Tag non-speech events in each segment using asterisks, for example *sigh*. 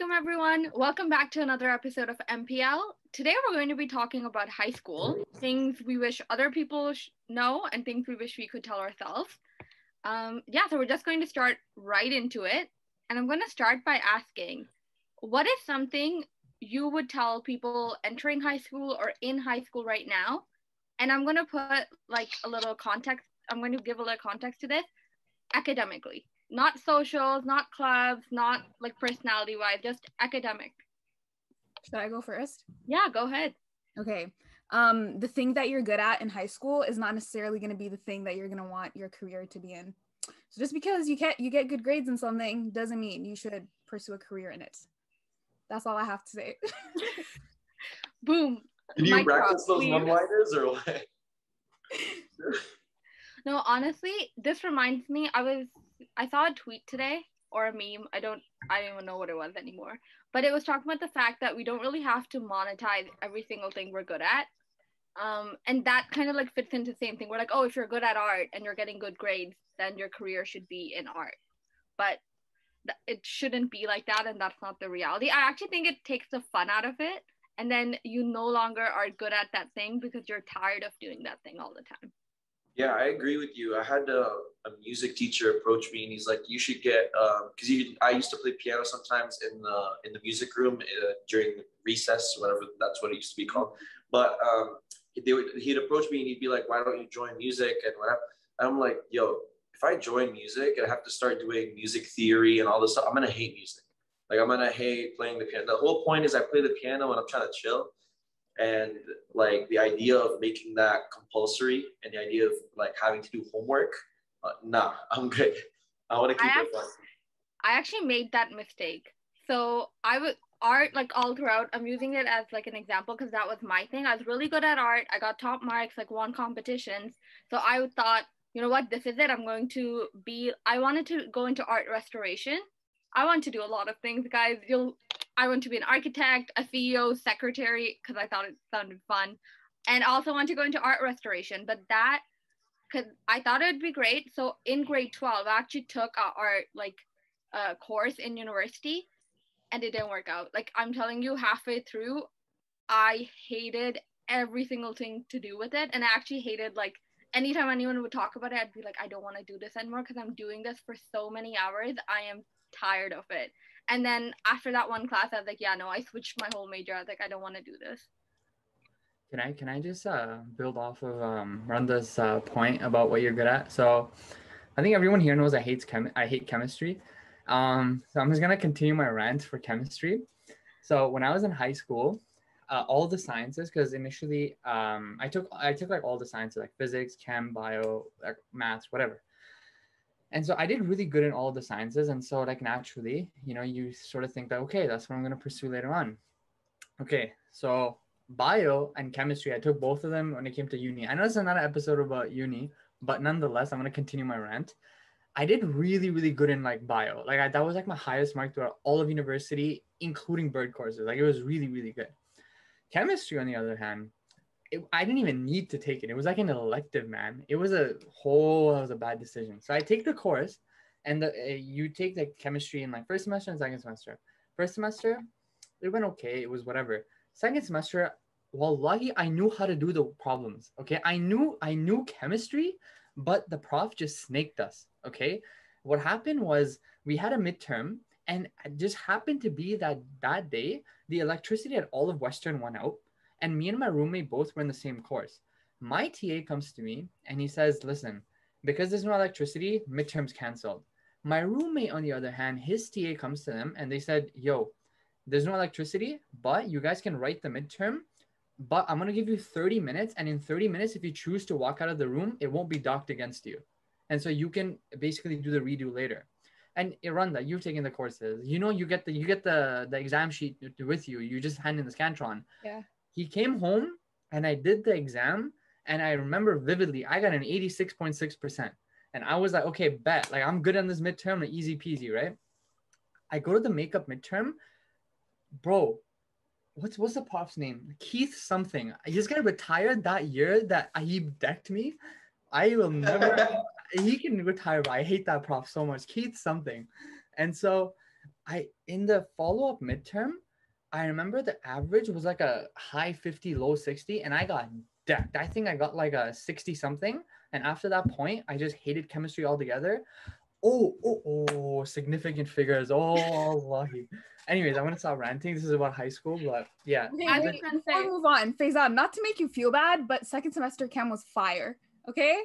Assalamualaikum everyone. Welcome back to another episode of MPL. Today we're going to be talking about high school, things we wish other people sh- know and things we wish we could tell ourselves. Um, yeah, so we're just going to start right into it. And I'm going to start by asking, what is something you would tell people entering high school or in high school right now? And I'm going to put like a little context, I'm going to give a little context to this academically not socials, not clubs, not like personality wise, just academic. Should I go first? Yeah, go ahead. Okay. Um, the thing that you're good at in high school is not necessarily going to be the thing that you're going to want your career to be in. So just because you get you get good grades in something doesn't mean you should pursue a career in it. That's all I have to say. *laughs* Boom. Did you practice those one-liners or what? *laughs* no, honestly, this reminds me. I was I saw a tweet today or a meme. I don't I don't even know what it was anymore. But it was talking about the fact that we don't really have to monetize every single thing we're good at. Um, and that kind of like fits into the same thing. We're like, oh, if you're good at art and you're getting good grades, then your career should be in art. But th- it shouldn't be like that, and that's not the reality. I actually think it takes the fun out of it, and then you no longer are good at that thing because you're tired of doing that thing all the time. Yeah, I agree with you. I had a, a music teacher approach me, and he's like, "You should get," because um, I used to play piano sometimes in the in the music room uh, during recess, whatever that's what it used to be called. But um, they would, he'd approach me and he'd be like, "Why don't you join music?" And whatever. And I'm like, "Yo, if I join music and I have to start doing music theory and all this stuff, I'm gonna hate music. Like I'm gonna hate playing the piano. The whole point is I play the piano when I'm trying to chill." And like the idea of making that compulsory and the idea of like having to do homework uh, nah *laughs* i'm good. I want to keep I it fun. I actually made that mistake. So i would art like all throughout i'm using it as like an example because that was my thing. I was really good at art. I got top marks like won competitions. So i thought you know what? This is it. I'm going to be i wanted to go into art restoration. I want to do a lot of things guys. You'll I want to be an architect, a CEO, secretary, because I thought it sounded fun. And also want to go into art restoration. But that, because I thought it would be great. So in grade 12, I actually took a art like uh, course in university and it didn't work out. Like I'm telling you, halfway through, I hated every single thing to do with it. And I actually hated like anytime anyone would talk about it, I'd be like, I don't want to do this anymore because I'm doing this for so many hours. I am tired of it. And then after that one class, I was like, yeah, no, I switched my whole major. I was like, I don't want to do this. Can I can I just uh, build off of um, Randa's uh, point about what you're good at? So, I think everyone here knows I hate chem I hate chemistry. Um, so I'm just gonna continue my rant for chemistry. So when I was in high school, uh, all the sciences, because initially um, I took I took like all the sciences like physics, chem, bio, like maths, whatever and so i did really good in all the sciences and so like naturally you know you sort of think that okay that's what i'm going to pursue later on. Okay so bio and chemistry i took both of them when it came to uni. I know it's another episode about uni but nonetheless i'm going to continue my rant. I did really really good in like bio. Like I, that was like my highest mark throughout all of university including bird courses. Like it was really really good. Chemistry on the other hand it, I didn't even need to take it. It was like an elective, man. It was a whole, it was a bad decision. So I take the course, and the, uh, you take the chemistry in like first semester and second semester. First semester, it went okay. It was whatever. Second semester, wallahi, I knew how to do the problems. Okay, I knew I knew chemistry, but the prof just snaked us. Okay, what happened was we had a midterm, and it just happened to be that that day the electricity at all of Western went out and me and my roommate both were in the same course. My TA comes to me and he says, Listen, because there's no electricity, midterms canceled. My roommate, on the other hand, his TA comes to them and they said, Yo, there's no electricity, but you guys can write the midterm. But I'm to give you 30 minutes. And in 30 minutes, if you choose to walk out of the room, it won't be docked against you. And so you can basically do the redo later. And Iranda, you've taken the courses. You know, you get the you get the the exam sheet with you. You just hand in the scantron. Yeah he came home and I did the exam and I remember vividly I got an 86.6%. And I was like, okay, bet. Like I'm good on this midterm, like easy peasy, right? I go to the makeup midterm, bro. What's what's the prof's name? Keith something. He's gonna retire that year that he decked me. I will never. *laughs* he can retire, but I hate that prof so much. Keith something, and so I in the follow-up midterm, I remember the average was like a high 50, low 60, and I got decked. I think I got like a 60 something. And after that point, I just hated chemistry altogether. Oh, oh, oh, significant figures. Oh, Allahi. Anyways, I'm gonna stop ranting. This is about high school, but yeah. Okay, I was wait, gonna before we move on, Faizan, not to make you feel bad, but second semester chem was fire. Okay,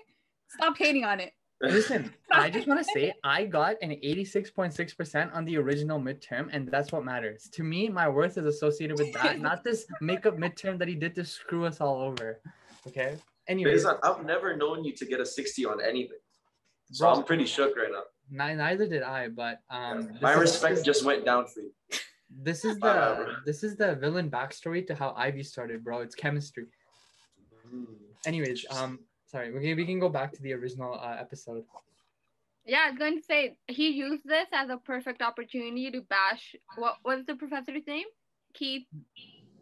stop hating on it. Listen, I just want to *laughs* say I got an 86.6% on the original midterm, and that's what matters. To me, my worth is associated with that, not this makeup midterm that he did to screw us all over. Okay. Anyway, I've never known you to get a 60 on anything. So Bro. I'm pretty shook right now. ni- neither did I, but um, this My is- respect just went down for you. This is the bro. this is the villain backstory to how Ivy started, bro. It's chemistry. Hmm. Anyways, um, sorry, we can, we can go back to the original uh, episode. Yeah, I was going to say he used this as a perfect opportunity to bash. What was the professor's name? Keith.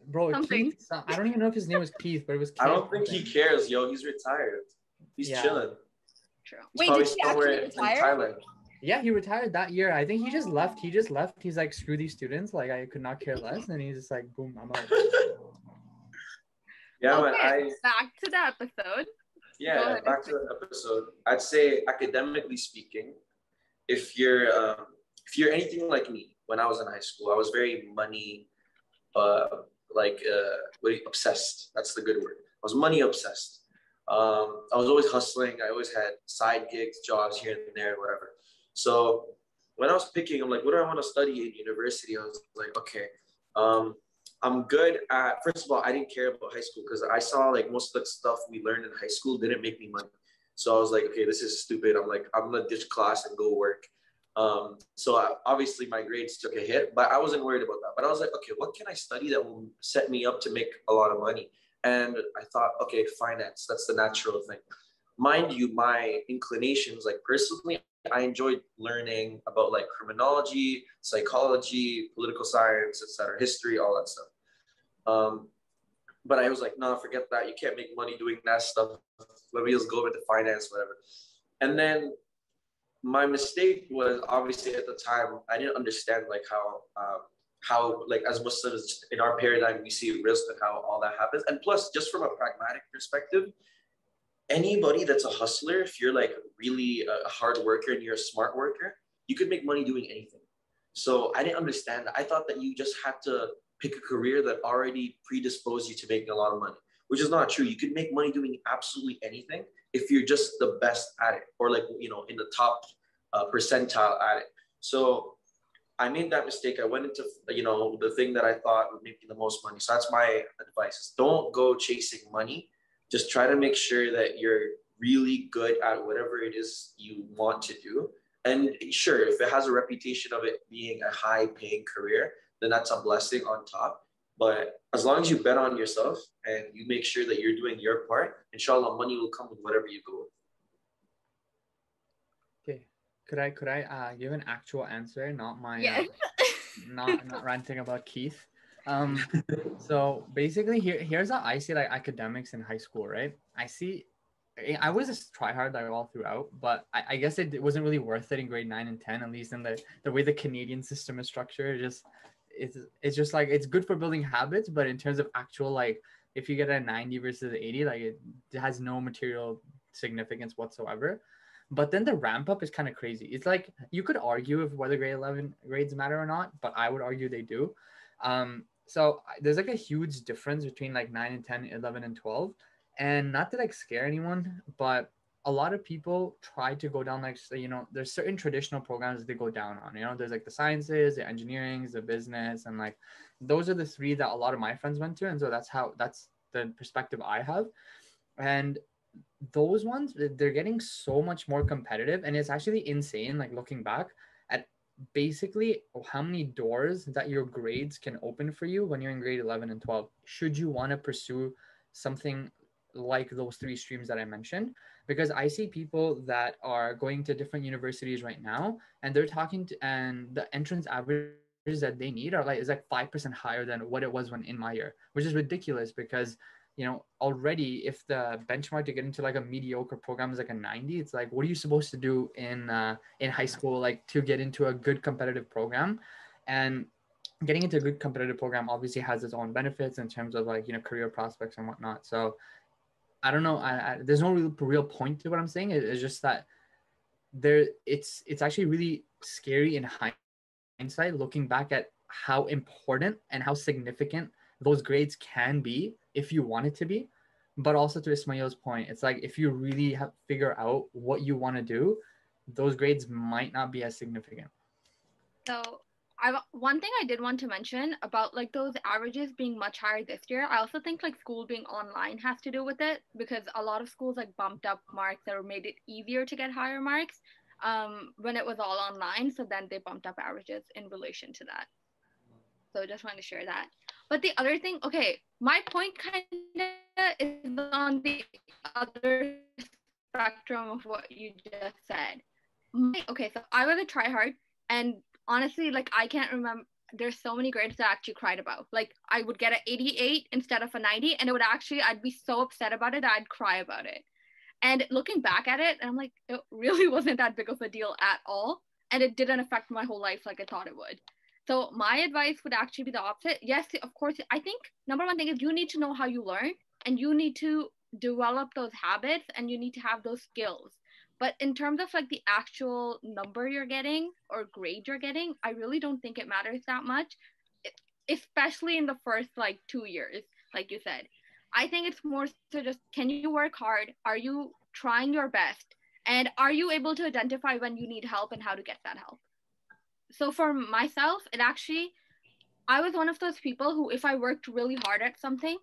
Bro, Something. Keith, I don't even know if his name was Keith, but it was. Keith I don't think he cares, yo. He's retired. He's Yeah. chilling. True. He's Wait, did he actually retire? Yeah, he retired that year. I think he just left. He just left. He's like, screw these students. Like, I could not care less. And he's just like, boom, I'm out. *laughs* yeah, man. Okay, I back to the episode. Yeah. Back to the episode. I'd say academically speaking, if you're um, if you're anything like me, when I was in high school, I was very money, uh, like uh, what obsessed. That's the good word. I was money obsessed. Um, I was always hustling. I always had side gigs, jobs here and there, whatever. So when I was picking, I'm like, what do I want to study in university? I was like, okay, um, I'm good at. First of all, I didn't care about high school because I saw like most of the stuff we learned in high school didn't make me money. So I was like, okay, this is stupid. I'm like, I'm gonna ditch class and go work. Um, so I, obviously my grades took a hit, but I wasn't worried about that. But I was like, okay, what can I study that will set me up to make a lot of money? And I thought, okay, finance. That's the natural thing. Mind you, my inclinations, like personally, I enjoyed learning about like criminology, psychology, political science, etc., history, all that stuff. Um, but I was like, no, forget that. You can't make money doing that stuff. Let me just go into finance, whatever. And then my mistake was obviously at the time I didn't understand like how um, how like as Muslims in our paradigm we see risk and how all that happens. And plus, just from a pragmatic perspective, anybody that's a hustler, if you're like really a hard worker and you're a smart worker, you could make money doing anything. So I didn't understand. I thought that you just had to pick a career that already predisposed you to making a lot of money, which is not true. You could make money doing absolutely anything if you're just the best at it or like, you know, in the top uh, percentile at it. So I made that mistake. I went into, you know, the thing that I thought would make me the most money. So that's my advice. is Don't go chasing money. Just try to make sure that you're really good at whatever it is you want to do. And sure, if it has a reputation of it being a high paying career, then that's a blessing on top. But as long as you bet on yourself and you make sure that you're doing your part, inshallah, money will come with whatever you go. Okay. Could I could I uh, give an actual answer, not my Yes. uh, *laughs* not not ranting about Keith. Um, *laughs* so basically, here here's how I see like academics in high school, right? I see, I- I was just try hard like all throughout, but I, I guess it, wasn't really worth it in grade nine and ten, at least in the the way the Canadian system is structured. It just it's it's just like it's good for building habits, but in terms of actual like if you get a 90 versus 80, like it has no material significance whatsoever. But then the ramp up is kind of crazy. It's like you could argue if whether grade 11 grades matter or not, but I would argue they do. Um, so there's like a huge difference between like 9 and 10, 11 and 12. And not to like scare anyone, but a lot of people try to go down like you know there's certain traditional programs that they go down on you know there's like the sciences the engineering the business and like those are the three that a lot of my friends went to and so that's how that's the perspective i have. And those ones they're getting so much more competitive and it's actually insane like looking back at basically how many doors that your grades can open for you when you're in grade 11 and 12 should you want to pursue something like those three streams that i mentioned because i see people that are going to different universities right now and they're talking to and the entrance averages that they need are like is like 5% higher than what it was when in my year which is ridiculous because you know already if the benchmark to get into like a mediocre program is like a 90 it's like what are you supposed to do in uh, in high school like to get into a good competitive program? And getting into a good competitive program obviously has its own benefits in terms of like you know career prospects and whatnot. So i don't know I, I, there's no real, real point to what i'm saying. It, it's just that there it's it's actually really scary in hindsight looking back at how important and how significant those grades can be if you want it to be. But also to ismail's point it's like if you really have figure out what you want to do those grades might not be as significant. So I one thing I did want to mention about like those averages being much higher this year. I also think like school being online has to do with it because a lot of schools like bumped up marks or made it easier to get higher marks um, when it was all online. So then they bumped up averages in relation to that. So just wanted to share that. But the other thing, okay, my point kind of is on the other spectrum of what you just said. My, okay, so I was a tryhard and honestly, like I can't remember. There's so many grades that I actually cried about. Like I would get an 88 instead of a 90, and it would actually I'd be so upset about it that I'd cry about it. And looking back at it, I'm like, it really *laughs* wasn't that big of a deal at all, and it didn't affect my whole life like I thought it would. So my advice would actually be the opposite. Yes, of course. I think number one thing is you need to know how you learn, and you need to develop those habits, and you need to have those skills but in terms of like the actual number you're getting or grade you're getting, I really don't think it matters that much, especially in the first like two years, like you said. I think it's more so just can you work hard? Are you trying your best? And are you able to identify when you need help and how to get that help? So for myself, it actually, I was one of those people who, if I worked really hard at something,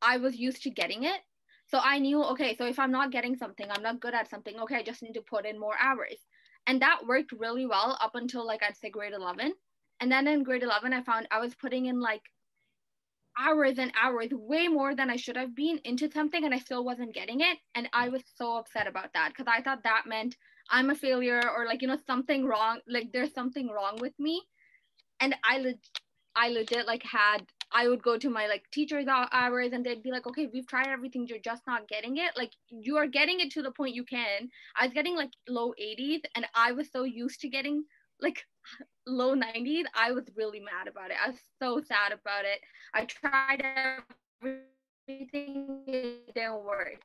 I was used to getting it so I knew, okay, so if I'm not getting something, I'm not good at something, okay, I just need to put in more hours. And that worked really well up until like I'd say grade 11. And then in grade 11, I found I was putting in like hours and hours, way more than I should have been into something, and I still wasn't getting it. And I was so upset about that because I thought that meant I'm a failure or like, you know, something wrong, like there's something wrong with me. And I, le- I legit like had I would go to my like teachers hours and they'd be like, okay, we've tried everything, you're just not getting it. Like you are getting it to the point you can. I was getting like low 80s and I was so used to getting like *laughs* low 90s. I was really mad about it. I was so sad about it. I tried everything, it didn't work.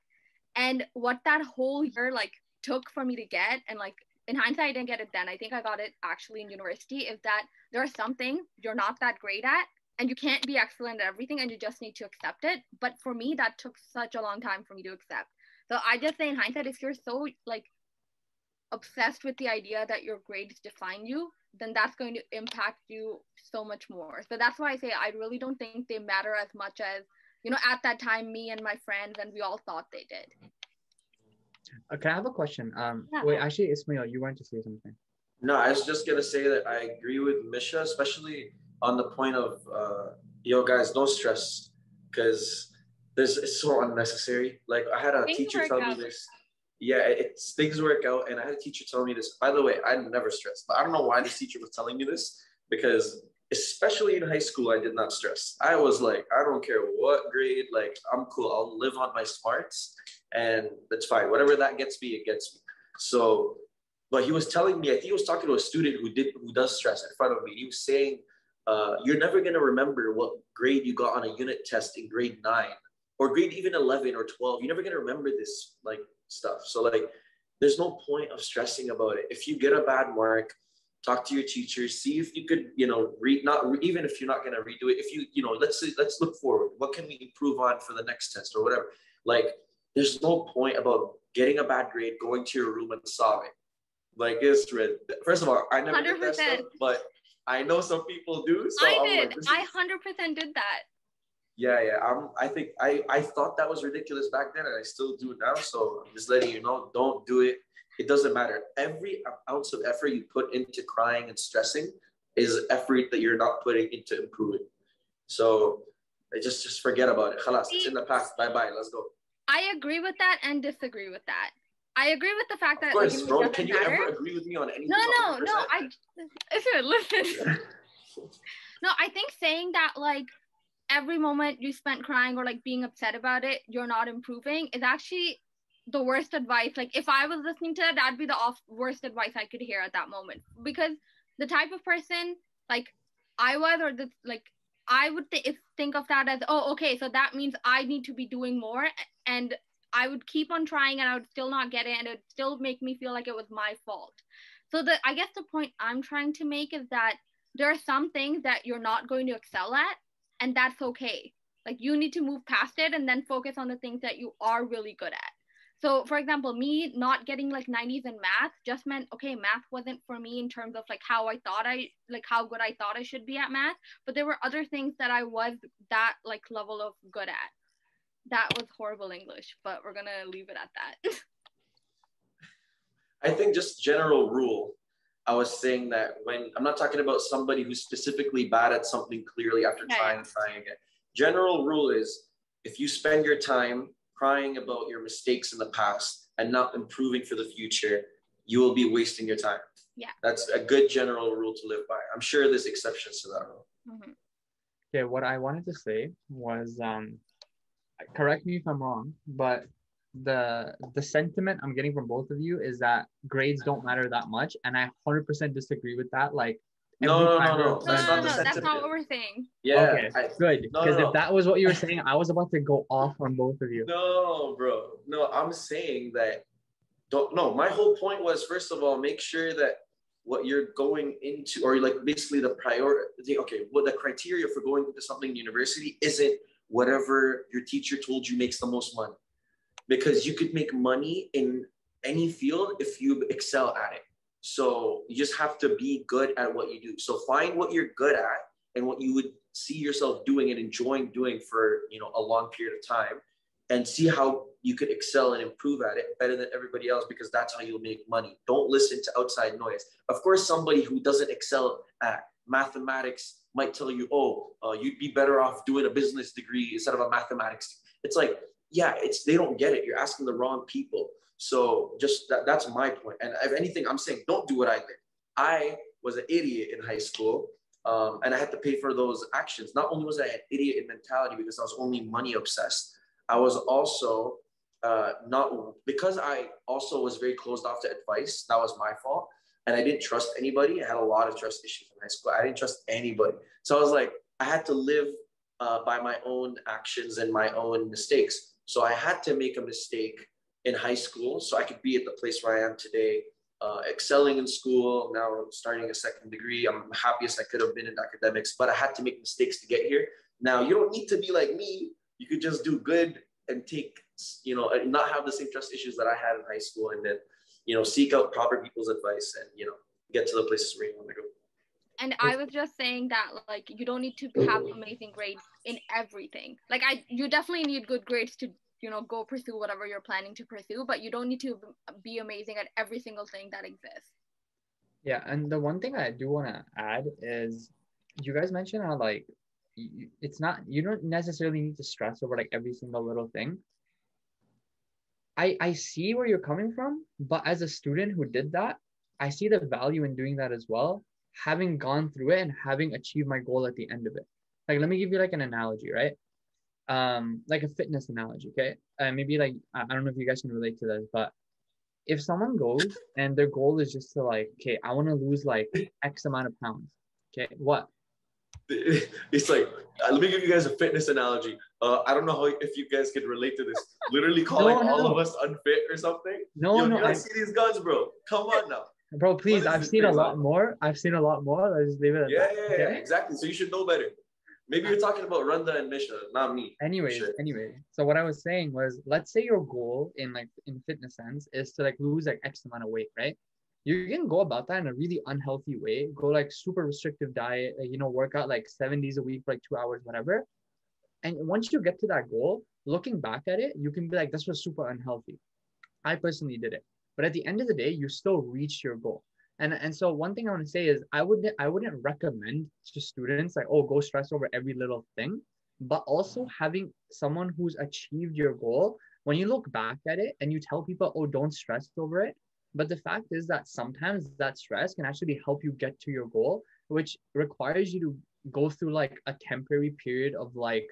And what that whole year like took for me to get and like in hindsight, I didn't get it then. I think I got it actually in university. Is that there's something you're not that great at, and you can't be excellent at everything and you just need to accept it. But for me that took such a long time for me to accept. So i just say in hindsight if you're so like obsessed with the idea that your grades define you then that's going to impact you so much more. So that's why i say i really don't think they matter as much as you know at that time me and my friends and we all thought they did. Okay i have a question. Um yeah. wait actually ismail you wanted to say something. No i was just going to say that i agree with misha especially on the point of uh, yo guys, no stress, because this is so unnecessary. Like I had a things teacher tell out. me this. Yeah, it's things work out, and I had a teacher tell me this. By the way, I never stress, but I don't know why this teacher was telling me this because especially in high school, I did not stress. I was like, I don't care what grade, like I'm cool. I'll live on my smarts, and that's fine. Whatever that gets me, it gets me. So, but he was telling me, I think he was talking to a student who did who does stress in front of me. He was saying uh, you're never going to remember what grade you got on a unit test in grade nine or grade even 11 or 12 you're never going to remember this like stuff. So like there's no point of stressing about it. If you get a bad mark talk to your teacher see if you could you know read not even if you're not going to redo it if you you know let's let's look forward. What can we improve on for the next test or whatever? Like there's no point about getting a bad grade going to your room and sobbing like it's first of all i never 100%. did that stuff but I know some people do. So I I'm did. Like, I hundred percent did that. Yeah, yeah. I'm. I think I I thought that was ridiculous back then, and I still do now. So I'm just letting you know, don't do it. It doesn't matter. Every ounce of effort you put into crying and stressing is effort that you're not putting into improving. So just just forget about it. Khalas, it's in the past. Bye bye. Let's go. I agree with that and disagree with that. I agree with the fact that. Of course, bro. Can you matter. ever agree with me on anything? No, no, no. I listen, listen. *laughs* no, I think saying that like every moment you spent crying or like being upset about it, you're not improving is actually the worst advice. Like if I was listening to that, that'd be the off worst advice I could hear at that moment. Because the type of person like I was or the like I would th- think of that as oh okay, so that means I need to be doing more and I would keep on trying and I would still not get it and it would still make me feel like it was my fault. So the I guess the point I'm trying to make is that there are some things that you're not going to excel at and that's okay. Like you need to move past it and then focus on the things that you are really good at. So for example, me not getting like 90s in math just meant okay, math wasn't for me in terms of like how I thought I like how good I thought I should be at math, but there were other things that I was that like level of good at. That was horrible English, but we're going to leave it at that. *laughs* I think just general rule. I was saying that when I'm not talking about somebody who's specifically bad at something clearly after Yeah, trying and trying again. General rule is if you spend your time crying about your mistakes in the past and not improving for the future, you will be wasting your time. Yeah. That's a good general rule to live by. I'm sure there's exceptions to that rule. Mhm. Okay, what I wanted to say was, um, correct me if I'm wrong, but the the sentiment I'm getting from both of you is that grades don't matter that much, and I 100% disagree with that. Like, No, every no, no, no. No, That's no, not no, the no, that's not what we're saying. Yeah. okay, I- good. No, Because no, no. if that was what you were saying, *laughs* I was about to go off on both of you. No, bro. No, I'm saying that don't no, my whole point was first of all, make sure that what you're going into or like basically the priority okay, what the criteria for going into something in university isn't whatever your teacher told you makes the most money. Because you could make money in any field if you excel at it. So you just have to be good at what you do. So find what you're good at and what you would see yourself doing and enjoying doing for you know a long period of time and see how you could excel and improve at it better than everybody else because that's how you'll make money. Don't listen to outside noise. Of course, somebody who doesn't excel at mathematics might tell you, "Oh, uh, you'd be better off doing a business degree instead of a mathematics." It's like, yeah, it's they don't get it. You're asking the wrong people. So just that, that's my point. And if anything, I'm saying don't do what I did. I was an idiot in high school. Um, and I had to pay for those actions. Not only was I an idiot in mentality because I was only money obsessed, I was also uh, not because I also was very closed off to advice. That was my fault, and I didn't trust anybody. I had a lot of trust issues in high school. I didn't trust anybody, so I was like, I had to live uh, by my own actions and my own mistakes. So I had to make a mistake in high school so I could be at the place where I am today, uh, excelling in school. Now I'm starting a second degree. I'm happiest I could have been in academics, but I had to make mistakes to get here. Now you don't need to be like me. You could just do good and take, you know, and not have the same trust issues that I had in high school, and then, you know, seek out proper people's advice and you know get to the places where you want to go. And I was just saying that like you don't need to have mm-hmm. amazing grades in everything. Like I you definitely need good grades to you know go pursue whatever you're planning to pursue, but you don't need to be amazing at every single thing that exists. Yeah, and the one thing I do want to add is you guys mentioned how like it's not you don't necessarily need to stress over like every single little thing. I I see where you're coming from, but as a student who did that, I see the value in doing that as well, having gone through it and having achieved my goal at the end of it. Like let me give you like an analogy, right? Um, like a fitness analogy, okay? Uh, maybe like I don't know if you guys can relate to this, but if someone goes and their goal is just to like, okay, I want to lose like X amount of pounds. Okay, what? *laughs* It's like uh, let me give you guys a fitness analogy. Uh, I don't know how if you guys could relate to this. Literally calling No, all of us unfit or something. No, Yo, no, I, see these guns, bro? Come on now. bro, please. I've seen a lot on? more. I've seen a lot more. Let's just leave it at Yeah, that. yeah, yeah, okay? exactly. So you should know better. Maybe you're talking about Randa and Misha, not me. Anyways, anyway, so what I was saying was, let's say your goal in like in fitness sense is to like lose like X amount of weight, right? You can go about that in a really unhealthy way. Go like super restrictive diet, uh, you know, work out like seven days a week for like two hours, whatever. And once you get to that goal, looking back at it, you can be like, this was super unhealthy. I personally did it. But at the end of the day, you still reached your goal. And, and so one thing I want to say is I wouldn't I wouldn't recommend to students like, oh, go stress over every little thing but also mm-hmm. having someone who's achieved your goal when you look back at it and you tell people oh don't stress over it but the fact is that sometimes that stress can actually help you get to your goal which requires you to go through like a temporary period of like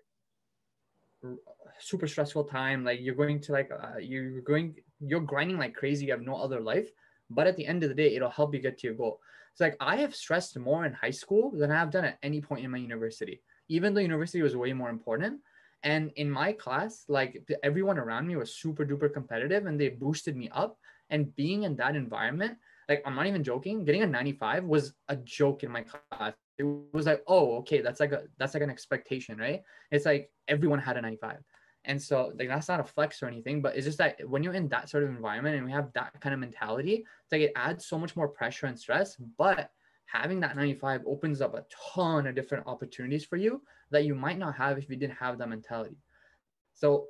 super stressful time. Like you're going to like uh, you're going you're grinding like crazy. You have no other life. But at the end of the day it'll help you get to your goal. It's like i have stressed more in high school than i've done at any point in my university even though university was way more important. And in my class like everyone around me was super duper competitive and they boosted me up and being in that environment like i'm not even joking getting a 95 was a joke in my class. It was like oh okay that's like a that's like an expectation right? It's like everyone had a 95 and so like that's not a flex or anything but it's just that when you're in that sort of environment and we have that kind of mentality it's like it adds so much more pressure and stress but having that 95 opens up a ton of different opportunities for you that you might not have if you didn't have that mentality. So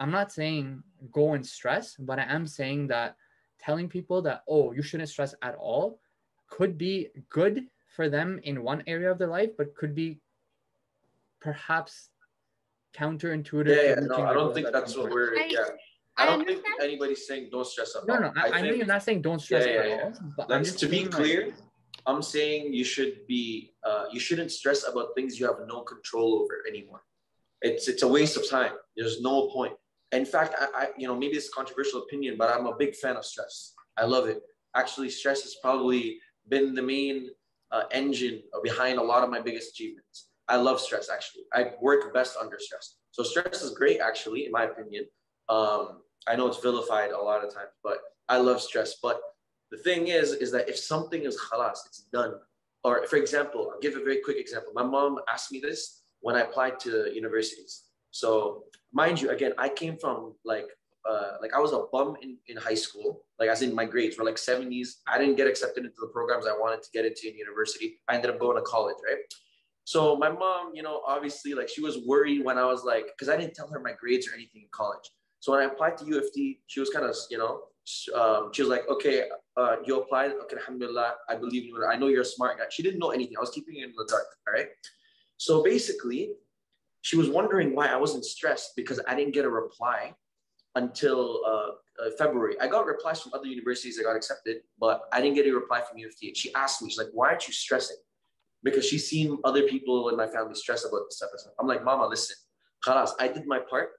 i'm not saying go and stress but i am saying that telling people that oh you shouldn't stress at all could be good for them in one area of their life but could be perhaps counterintuitive Yeah, yeah, no, I don't think that's come what we're. Yeah, I I don't think anybody's saying don't stress about. no no i, I, know think- you're not saying don't stress Yeah, yeah, at yeah. all but Like, to be saying, like, clear, I'm saying you should be uh, you shouldn't stress about things you have no control over anymore. It's it's a waste of time. There's no point. In fact, I, I you know maybe it's controversial opinion, but I'm a big fan of stress. I love it. Actually, stress has probably been the main uh, engine behind a lot of my biggest achievements. I love stress. Actually, I work best under stress. So stress is great, actually, in my opinion. Um, I know it's vilified a lot of times, but I love stress. But the thing is, is that if something is khalas, it's done. Or for example, I'll give a very quick example. My mom asked me this when I applied to universities. So mind you, again, I came from like, uh, like I was a bum in, in high school, like as in my grades were like 70s. I didn't get accepted into the programs I wanted to get into in university. I ended up going to college, right? So my mom, you know, obviously like she was worried when I was like, because I didn't tell her my grades or anything in college. So when I applied to U of T, she was kind of, you know, um, she was like, okay, uh, you applied. Okay, alhamdulillah, I believe you. I know you're a smart guy. She didn't know anything. I was keeping it in the dark. All right. So basically, she was wondering why I wasn't stressed because I didn't get a reply until uh, uh, February. I got replies from other universities. I got accepted, but I didn't get a reply from U of T. She asked me, she's like, why aren't you stressing? Because she's seen other people in my family stress about this stuff. I'm like, Mama, listen, khalas, I did my part.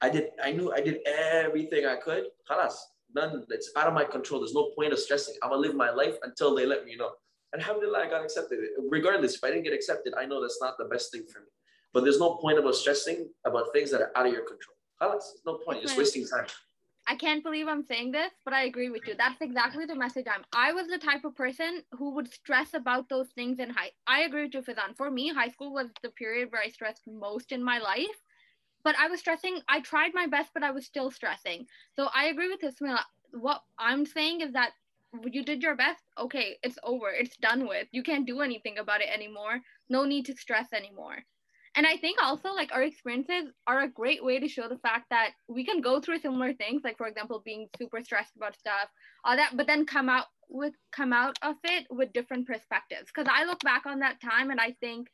I did, I knew I did everything I could. Khalas, none, it's out of my control. There's no point of stressing. I'm gonna live my life until they let me know. And alhamdulillah, I got accepted. Regardless, if I didn't get accepted, I know that's not the best thing for me. But there's no point about stressing about things that are out of your control. Khalas, there's no point. Just wasting time. I can't believe I'm saying this, but I agree with you. That's exactly the message I'm. I was the type of person who would stress about those things in high. I agree with you, Faizan. For me, high school was the period where I stressed most in my life. But I was stressing. I tried my best, but I was still stressing. So I agree with Ismail. What I'm saying is that you did your best. Okay, it's over. It's done with. You can't do anything about it anymore. No need to stress anymore. And I think also like our experiences are a great way to show the fact that we can go through similar things, like for example, being super stressed about stuff, all that, but then come out with come out of it with different perspectives. Because I look back on that time and I think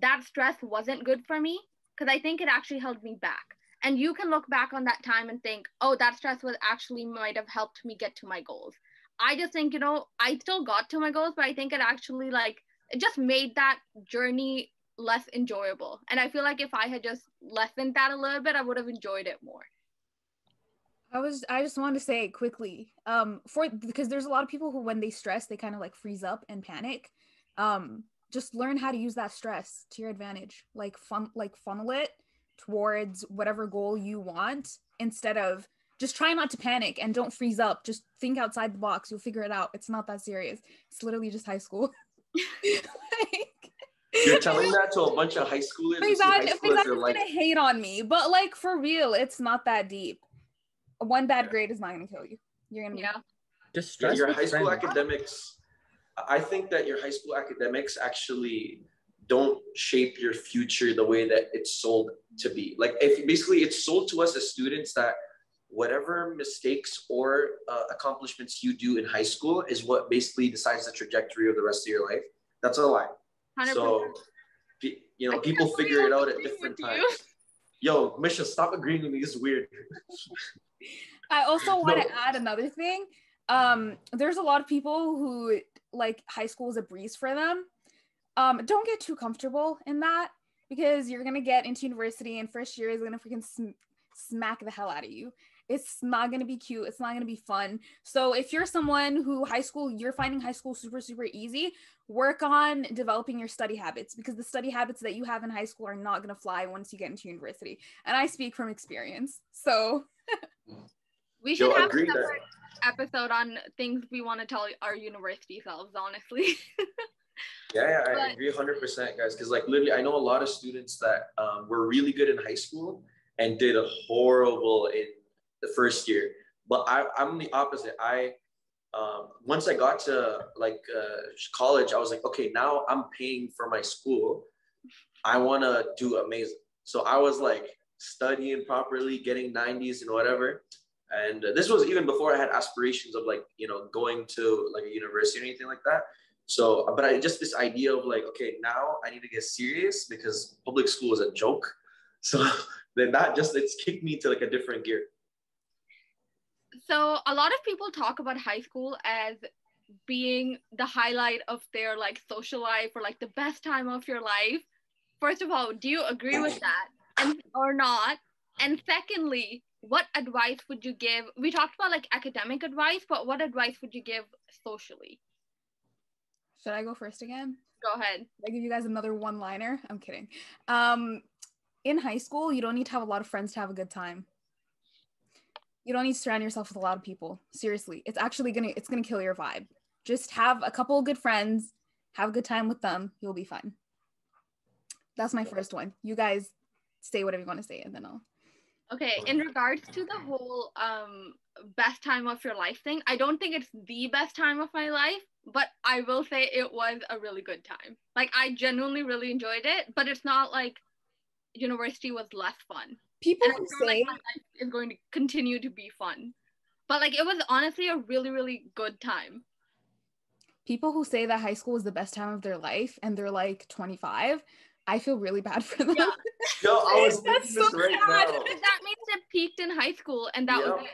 that stress wasn't good for me because I think it actually held me back. And you can look back on that time and think, oh, that stress was actually might have helped me get to my goals. I just think, you know, I still got to my goals, but I think it actually like it just made that journey less enjoyable. And I feel like if I had just lessened that a little bit, I would have enjoyed it more. I was I just wanted to say quickly, um, for because there's a lot of people who when they stress they kind of like freeze up and panic. Um, just learn how to use that stress to your advantage. Like fun like funnel it towards whatever goal you want instead of just try not to panic and don't freeze up. Just think outside the box. You'll figure it out. It's not that serious. It's literally just high school. *laughs* like, You're *laughs* telling that to a bunch of high schoolers. who see high school as Faizan their is gonna hate on me, but like for real, it's not that deep. One bad grade is not gonna kill you. You're gonna be Yeah. just Yeah, your high school friends. academics i think that your high school academics actually don't shape your future the way that it's sold to be like if basically it's sold to us as students that whatever mistakes or uh, accomplishments you do in high school is what basically decides the trajectory of the rest of your life that's a lie 100%. so you know people figure it out at different times yo misha stop agreeing with me this is weird *laughs* I also want No. to add another thing. Um, there's a lot of people who like high school is a breeze for them. um, don't get too comfortable in that because you're gonna get into university and first year is gonna freaking sm- smack the hell out of you. It's not gonna be cute. It's not gonna be fun. So if you're someone who high school, you're finding high school super super easy, work on developing your study habits because the study habits that you have in high school are not gonna fly once you get into university. And I speak from experience. So *laughs* we should have a agree that- episode on things we want to tell our university selves, honestly. *laughs* Yeah, yeah, I agree 100%, guys. Because, like, literally, I know a lot of students that um, were really good in high school and did a horrible in the first year. But I, I'm the opposite. I, um, once I got to like uh, college, I was like, okay, now I'm paying for my school. I want to do amazing. So I was like studying properly, getting 90s and whatever. And uh, this was even before I had aspirations of like, you know, going to like a university or anything like that. So, but I just this idea of like, okay, now I need to get serious because public school is a joke. So *laughs* then that just it's kicked me to like a different gear. So a lot of people talk about high school as being the highlight of their like social life or like the best time of your life. First of all, do you agree with that and or not? And secondly, what advice would you give? We talked about like academic advice, but what advice would you give socially? should I go first again? Go ahead. I give you guys another one liner. I'm kidding. Um, in high school, you don't need to have a lot of friends to have a good time. You don't need to surround yourself with a lot of people. Seriously, it's actually gonna it's gonna kill your vibe. Just have a couple good friends, have a good time with them. You'll be fine. That's my first one. You guys say whatever you want to say, and then I'll. Okay, in regards to the whole um best time of your life thing, I don't think it's the best time of my life, but I will say it was a really good time. Like I genuinely really enjoyed it, but it's not like university was less fun. People And I who feel say like my life is going to continue to be fun. But like it was honestly a really, really good time. people who say that high school is the best time of their life, and they're like 25. I feel really bad for them. Yeah. *laughs* Yo, I was That's thinking this so right sad. now. That means it peaked in high school and that was it.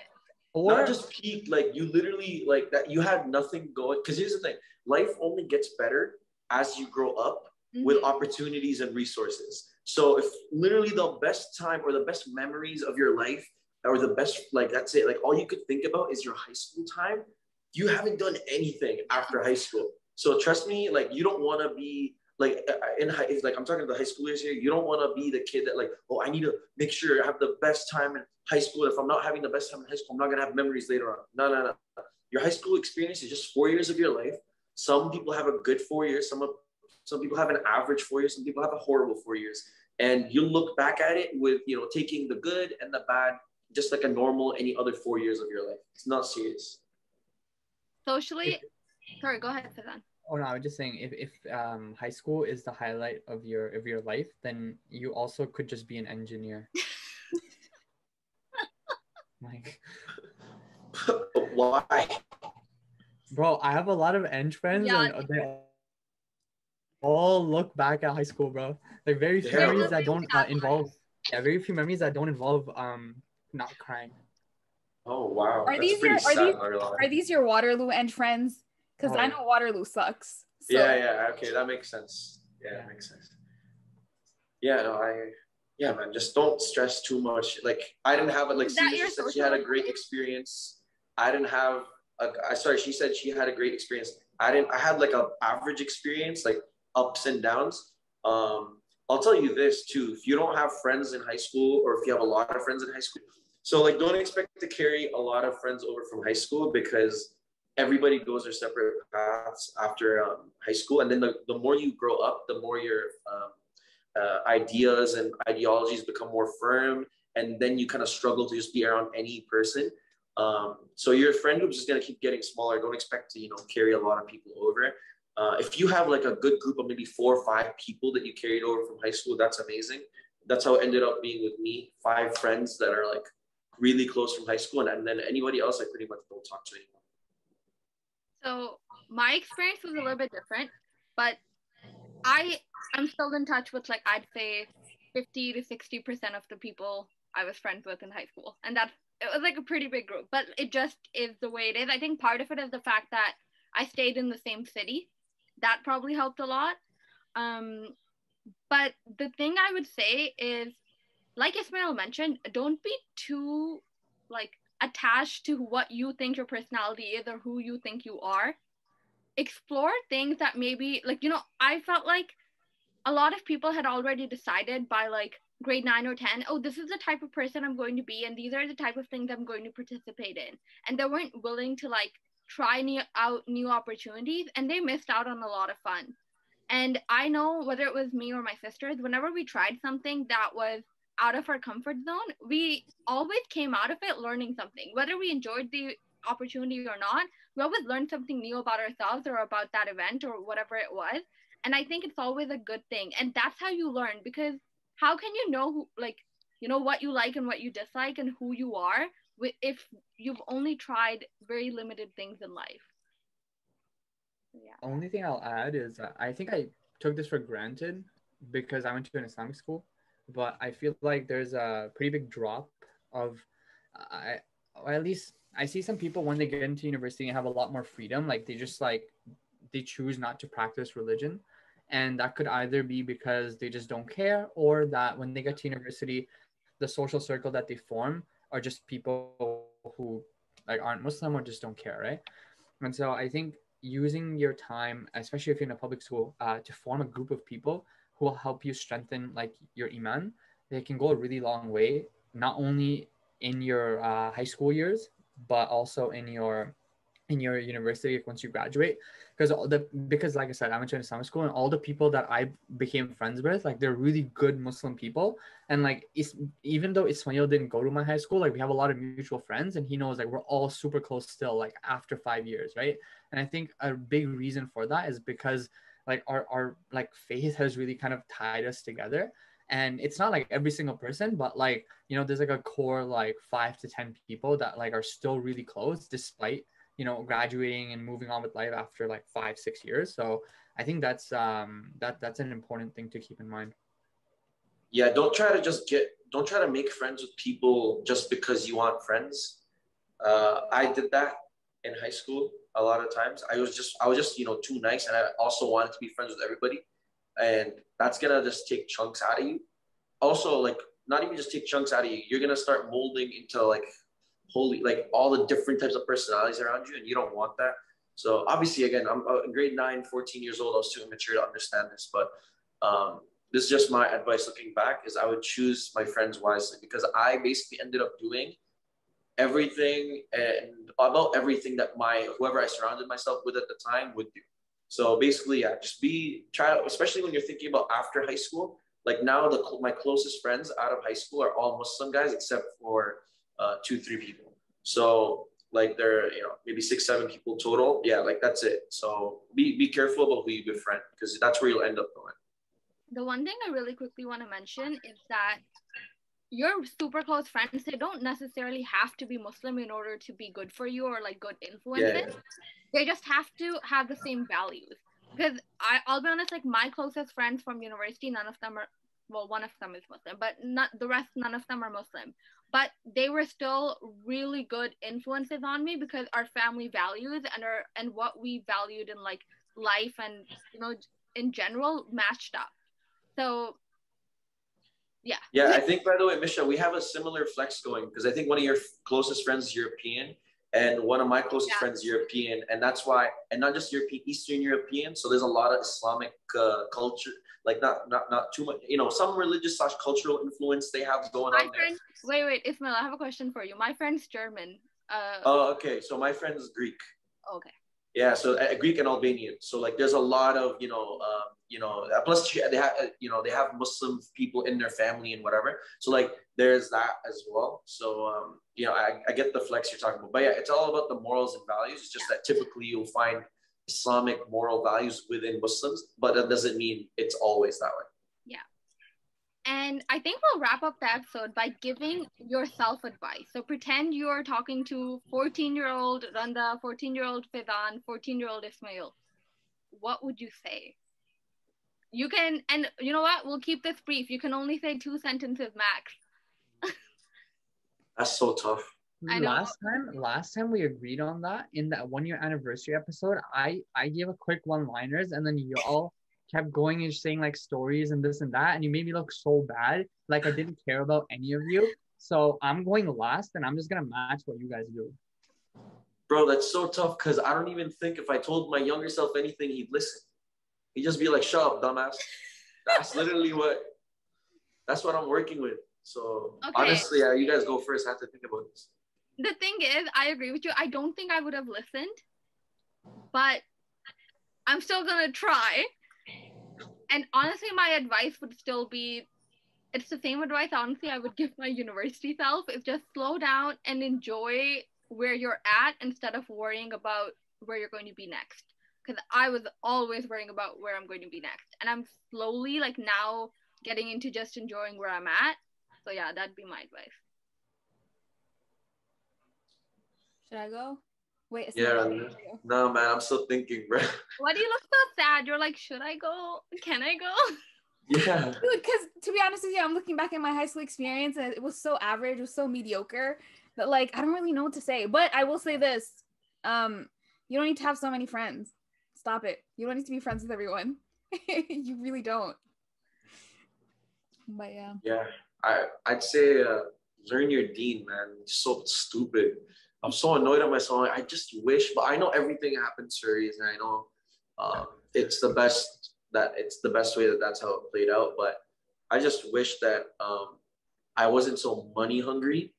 Or Not just peaked, like you literally like that. You had nothing going. Because here's the thing: life only gets better as you grow up with Mhm. opportunities and resources. So if literally the best time or the best memories of your life or the best like that's it, like all you could think about is your high school time, you haven't done anything after high school. So trust me, like you don't want to be like uh, in high if, like I'm talking to the high schoolers here, you don't want to be the kid that like, oh, I need to make sure I have the best time in high school. If I'm not having the best time in high school, I'm not gonna have memories later on. No, no, no. Your high school experience is just four years of your life. Some people have a good four years, some of some people have an average four years, some people have a horrible four years. And you look back at it with, you know, taking the good and the bad, just like a normal any other four years of your life. It's not serious. Socially, sorry, go ahead, Faizan. Oh no, I was just saying if, if um high school is the highlight of your of your life, then you also could just be an engineer. *laughs* like *laughs* Why? bro, I have a lot of eng friends Yeah. and they all look back at high school, bro. Like very few Yeah. memories that don't uh, involve yeah, very few memories that don't involve um not crying. Oh wow. Are That's these your- are sad, these- not gonna lie. Are these your Waterloo and friends? Because Oh, I know Waterloo sucks. So yeah, yeah, okay, that makes sense. Yeah, Yeah. that makes sense. Yeah, no, I yeah, man, just don't stress too much. Like I didn't have it like Is that Caesar your said she had a great experience. I didn't have a I sorry, she said she had a great experience. I didn't I had like a average experience, like ups and downs. Um I'll tell you this too. If you don't have friends in high school or if you have a lot of friends in high school, so like don't expect to carry a lot of friends over from high school because everybody goes their separate paths after um, high school and then the, the more you grow up the more your um, uh, ideas and ideologies become more firm and then you kind of struggle to just be around any person um, so your friend group is going to keep getting smaller don't expect to you know carry a lot of people over uh, if you have like a good group of maybe four or five people that you carried over from high school that's amazing that's how it ended up being with me five friends that are like really close from high school and, and then anybody else i pretty much don't talk to anymore So my experience was a little bit different, but I am still in touch with like I'd say 50 to 60 percent of the people I was friends with in high school, and that it was like a pretty big group. But it just is the way it is. I think part of it is the fact that I stayed in the same city. That probably helped a lot. Um, but the thing I would say is, like Ismail mentioned, don't be too like attached to what you think your personality is or who you think you are. Explore things that maybe like you know, I felt like a lot of people had already decided by like grade 9 or 10 oh this is the type of person i'm going to be and these are the type of things i'm going to participate in and they weren't willing to like try new out new opportunities and they missed out on a lot of fun. And i know whether it was me or my sisters whenever we tried something that was out of our comfort zone we always came out of it learning something. Whether we enjoyed the opportunity or not we always learned something new about ourselves or about that event or whatever it was. And i think it's always a good thing. And that's how you learn because how can you know who like you know what you like and what you dislike and who you are if you've only tried very limited things in life. Yeah. Only thing i'll add is uh, i think i took this for granted because i went to an islamic school but i feel like there's a pretty big drop of i or at least i see some people when they get into university and have a lot more freedom like they just like they choose not to practice religion. And that could either be because they just don't care or that when they get to university the social circle that they form are just people who like aren't muslim or just don't care right? And so i think using your time especially if you're in a public school uh, to form a group of people who will help you strengthen like your iman they can go a really long way not only in your uh, high school years but also in your in your university once you graduate because all the because like i said i went to islamic school and all the people that i became friends with like they're really good muslim people. And like it's, even though ismail didn't go to my high school like we have a lot of mutual friends and he knows like we're all super close still like after five years right? And i think a big reason for that is because like our, our like faith has really kind of tied us together. And it's not like every single person but like you know there's like a core like five to ten people that like are still really close despite you know graduating and moving on with life after like five six years. So i think that's um that that's an important thing to keep in mind. Yeah don't try to just get don't try to make friends with people just because you want friends. Uh, i did that in high school a lot of times. I was just i was just you know too nice and i also wanted to be friends with everybody. And that's gonna just take chunks out of you. Also like not even just take chunks out of you you're gonna start molding into like holy like all the different types of personalities around you and you don't want that. So obviously again i'm uh, grade 9 14 years old. I was too immature to understand this but um, this is just my advice looking back is i would choose my friends wisely because i basically ended up doing everything and about everything that my whoever i surrounded myself with at the time would do. So basically yeah just be try especially when you're thinking about after high school like now the my closest friends out of high school are all muslim guys except for uh, two, three people. So like there, you know, maybe six, seven people total. Yeah, like that's it. So be be careful about who you befriend because that's where you'll end up going. The one thing I really quickly want to mention is that your super close friends, they don't necessarily have to be Muslim in order to be good for you or like good influences. Yeah. They just have to have the same values. Because I, I'll be honest, like my closest friends from university, none of them are well, one of them is Muslim, but not the rest, none of them are Muslim but they were still really good influences on me because our family values and our and what we valued in like life and you know in general matched up. So yeah. Yeah i think by the way misha we have a similar flex going because i think one of your closest friends is european and one of my closest yeah. friends European, and that's why, and not just European, Eastern European. So there's a lot of Islamic uh, culture, like not not not too much, you know, some religious slash cultural influence they have going my on friend, there. Wait, wait, Ismail, I have a question for you. My friend's German. Uh, oh, okay. So my friend's Greek. Okay. Yeah, so uh, Greek and Albanian. So like, there's a lot of you know, um, you know, plus they have uh, you know they have Muslim people in their family and whatever. So like, there's that as well. So um, you know, I, I get the flex you're talking about, but yeah, it's all about the morals and values. It's just that typically you'll find Islamic moral values within Muslims, but that doesn't mean it's always that way. And I think we'll wrap up the episode by giving yourself advice. So pretend you're talking to 14 year old Randa, 14 year old Faizan, 14 year old Ismail. What would you say? You can, and you know what? We'll keep this brief. You can only say two sentences max. *laughs* That's so tough. Last time, last time we agreed on that in that one year anniversary episode, I I gave a quick one liners and then you all kept going and saying like stories and this and that, and you made me look so bad. Like I didn't care about any of you. So I'm going last, and I'm just gonna match what you guys do. Bro, that's so tough because I don't even think if I told my younger self anything, he'd listen. He'd just be like, "Shut up, dumbass." That's *laughs* literally what. That's what I'm working with. So Okay. honestly, yeah, you guys go first. I have to think about this. the thing is, I agree with you. I don't think I would have listened, but I'm still gonna try. And honestly, my advice would still be it's the same advice, honestly, I would give my university self is just slow down and enjoy where you're at instead of worrying about where you're going to be next. Because I was always worrying about where I'm going to be next. And I'm slowly, like, now getting into just enjoying where I'm at. So, yeah, that'd be my advice. Should I go? Wait. it's Yeah. No, man, I'm still thinking, bro. Why do you look so sad? You're like, should I go? Can I go? *laughs* yeah. Dude, because to be honest with you, I'm looking back at my high school experience and it was so average, it was so mediocre that like I don't really know what to say. But I will say this. Um, you don't need to have so many friends. Stop it. You don't need to be friends with everyone. *laughs* you really don't. But yeah. Yeah, I I'd say uh, learn your deen, man. It's so stupid. I'm so annoyed at myself. I just wish, but I know everything happens for a reason. I know um, it's the best that it's the best way that that's how it played out. But I just wish that um, I wasn't so money hungry,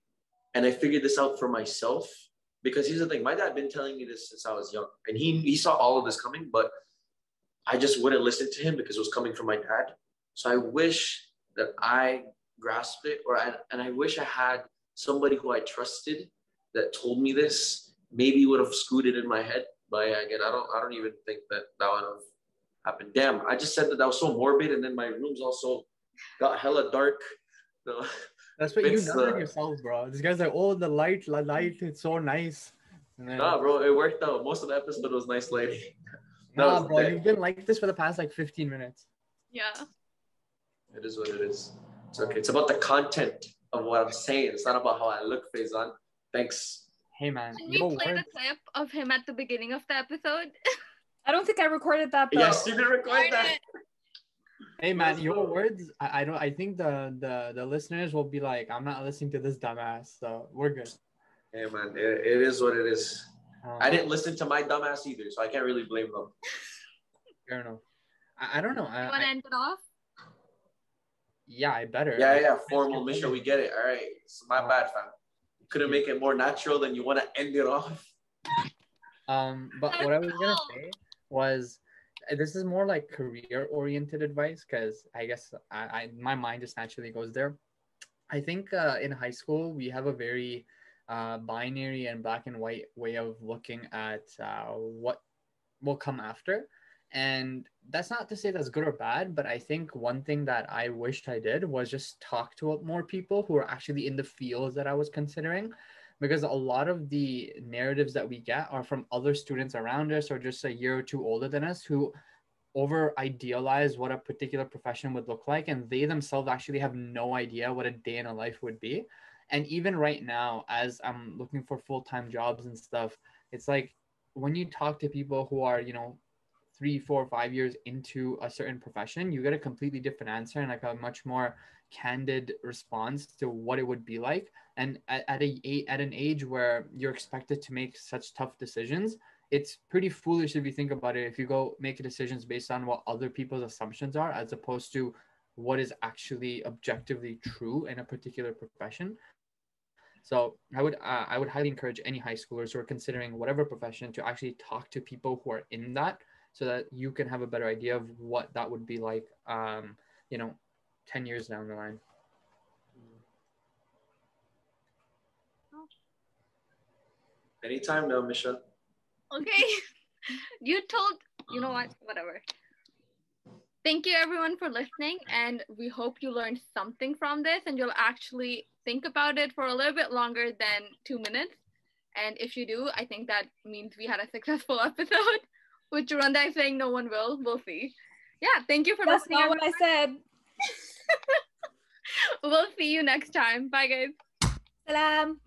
and I figured this out for myself. Because here's the thing: my dad been telling me this since I was young, and he he saw all of this coming, but I just wouldn't listen to him because it was coming from my dad. So I wish that I grasped it, or I, and I wish I had somebody who I trusted that told me this. Maybe would have scooted in my head, but yeah, again, I don't, I don't even think that that would have happened. Damn, I just said that that was so morbid, and then my room's also got hella dark. *laughs* No, That's what you It's, done uh, yourself, bro. These guy's are like, oh, the light, the light, it's so nice. And then, nah, bro, it worked out. Most of the episode was nice lighting. *laughs* Nah, was bro, you've been like this for the past like 15 minutes. Yeah. It is what it is. It's okay. It's about the content of what I'm saying. It's not about how I look, Faizan. Thanks. Hey, man, Can we your play the clip of him at the beginning of the episode? I don't think I recorded that though. Yes, you did record that. hey, man, your words. I, I don't. I think the the the listeners will be like, I'm not listening to this dumbass, so we're good. Hey man, it, it is what it is. Um, I didn't listen to my dumbass either, so I can't really blame them. *laughs* Fair enough. I, I don't know. I, You want to end it off? yeah, I better. Yeah, yeah, I- formal mission. We get it. All right, it's my bad, fam. Couldn't make it more natural than you want to end it off. Um, but what I was gonna say was, this is more like career-oriented advice because I guess I, I my mind just naturally goes there. I think uh, in high school we have a very uh, binary and black and white way of looking at uh, what will come after. And that's not to say that's good or bad, but I think one thing that I wished I did was just talk to more people who are actually in the fields that I was considering. Because a lot of the narratives that we get are from other students around us or just a year or two older than us who over idealize what a particular profession would look like and they themselves actually have no idea what a day in a life would be. And even right now as i'm looking for full-time jobs and stuff it's like when you talk to people who are you know three four five years into a certain profession you get a completely different answer and like a much more candid response to what it would be like. And at, at a at an age where you're expected to make such tough decisions it's pretty foolish if you think about it. If you go make decisions based on what other people's assumptions are as opposed to what is actually objectively true in a particular profession. So i would uh, i would highly encourage any high schoolers who are considering whatever profession to actually talk to people who are in that so that you can have a better idea of what that would be like um you know 10 years down the line Anytime now, Misha. Okay. *laughs* you told, you know what? Whatever. Thank you everyone for listening, and we hope you learned something from this and you'll actually think about it for a little bit longer than two minutes. And if you do, I think that means we had a *laughs* successful episode, which Randa is saying no one will. We'll see. Yeah, thank you for That's listening. not what I said. *laughs* We'll see you next time. Bye, guys. Salam.